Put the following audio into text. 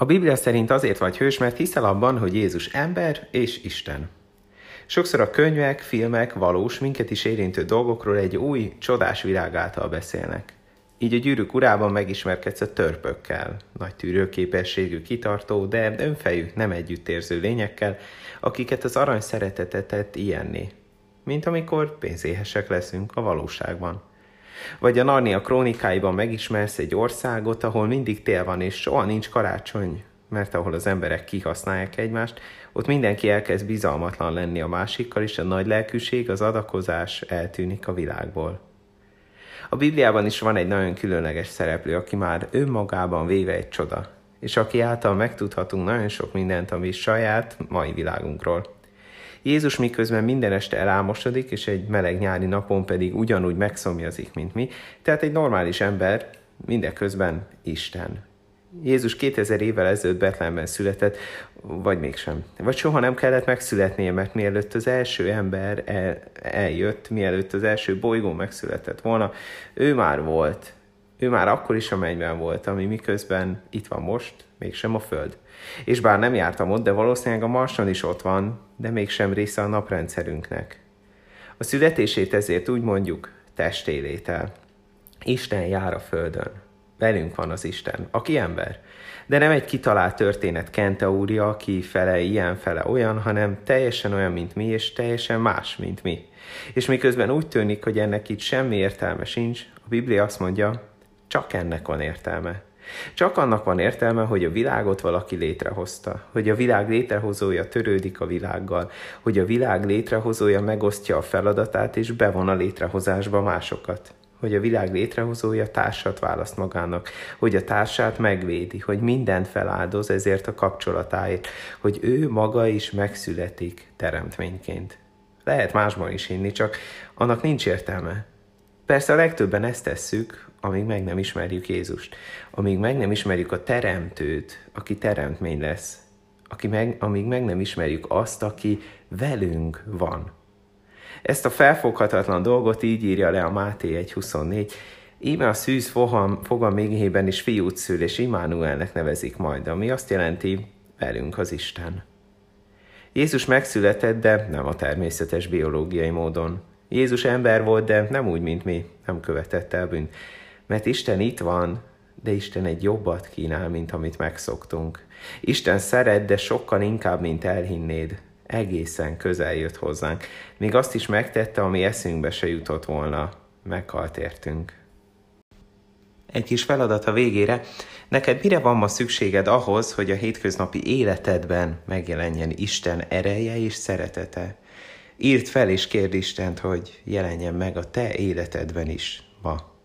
A Biblia szerint azért vagy hős, mert hiszel abban, hogy Jézus ember és Isten. Sokszor a könyvek, filmek valós, minket is érintő dolgokról egy új, csodás világ által beszélnek. Így a gyűrűk urában megismerkedsz a törpökkel, nagy tűrőképességű, kitartó, de önfejű, nem együttérző lényekkel, akiket az arany szeretetet tett ilyenné, mint amikor pénzéhesek leszünk a valóságban. Vagy a Narnia krónikáiban megismersz egy országot, ahol mindig tél van, és soha nincs karácsony, mert ahol az emberek kihasználják egymást, ott mindenki elkezd bizalmatlan lenni a másikkal, és a nagy lelkűség, az adakozás eltűnik a világból. A Bibliában is van egy nagyon különleges szereplő, aki már önmagában véve egy csoda, és aki által megtudhatunk nagyon sok mindent, ami saját mai világunkról. Jézus miközben minden este elálmosodik, és egy meleg nyári napon pedig ugyanúgy megszomjazik, mint mi, tehát egy normális ember, mindeközben Isten. Jézus 2000 évvel ezelőtt Betlehemben született, vagy mégsem. Vagy soha nem kellett megszületnie, mert mielőtt az első ember el, eljött, mielőtt az első bolygó megszületett volna, ő már volt. Ő már akkor is a mennyben volt, ami miközben itt van most, mégsem a Föld. És bár nem jártam ott, de valószínűleg a Marson is ott van, de mégsem része a naprendszerünknek. A születését ezért úgy mondjuk testélétel. Isten jár a Földön. Velünk van az Isten, aki ember. De nem egy kitalált történet Kentaúria, aki fele ilyen, fele olyan, hanem teljesen olyan, mint mi, és teljesen más, mint mi. És miközben úgy tűnik, hogy ennek itt semmi értelme sincs, a Biblia azt mondja, csak ennek van értelme. Csak annak van értelme, hogy a világot valaki létrehozta, hogy a világ létrehozója törődik a világgal, hogy a világ létrehozója megosztja a feladatát és bevon a létrehozásba másokat hogy a világ létrehozója társat választ magának, hogy a társát megvédi, hogy mindent feláldoz ezért a kapcsolatáért, hogy ő maga is megszületik teremtményként. Lehet másban is hinni, csak annak nincs értelme. Persze a legtöbben ezt tesszük, amíg meg nem ismerjük Jézust, amíg meg nem ismerjük a teremtőt, aki teremtmény lesz, aki meg, amíg meg nem ismerjük azt, aki velünk van. Ezt a felfoghatatlan dolgot így írja le a Máté 1.24. Íme a szűz fogam, fogam még is fiút szül, és Immanuelnek nevezik majd, ami azt jelenti, velünk az Isten. Jézus megszületett, de nem a természetes biológiai módon. Jézus ember volt, de nem úgy, mint mi, nem követett el bűnt. Mert Isten itt van, de Isten egy jobbat kínál, mint amit megszoktunk. Isten szeret, de sokkal inkább, mint elhinnéd egészen közel jött hozzánk. Még azt is megtette, ami eszünkbe se jutott volna. Meghalt értünk. Egy kis feladat a végére. Neked mire van ma szükséged ahhoz, hogy a hétköznapi életedben megjelenjen Isten ereje és szeretete? Írd fel és kérd Istent, hogy jelenjen meg a te életedben is ma.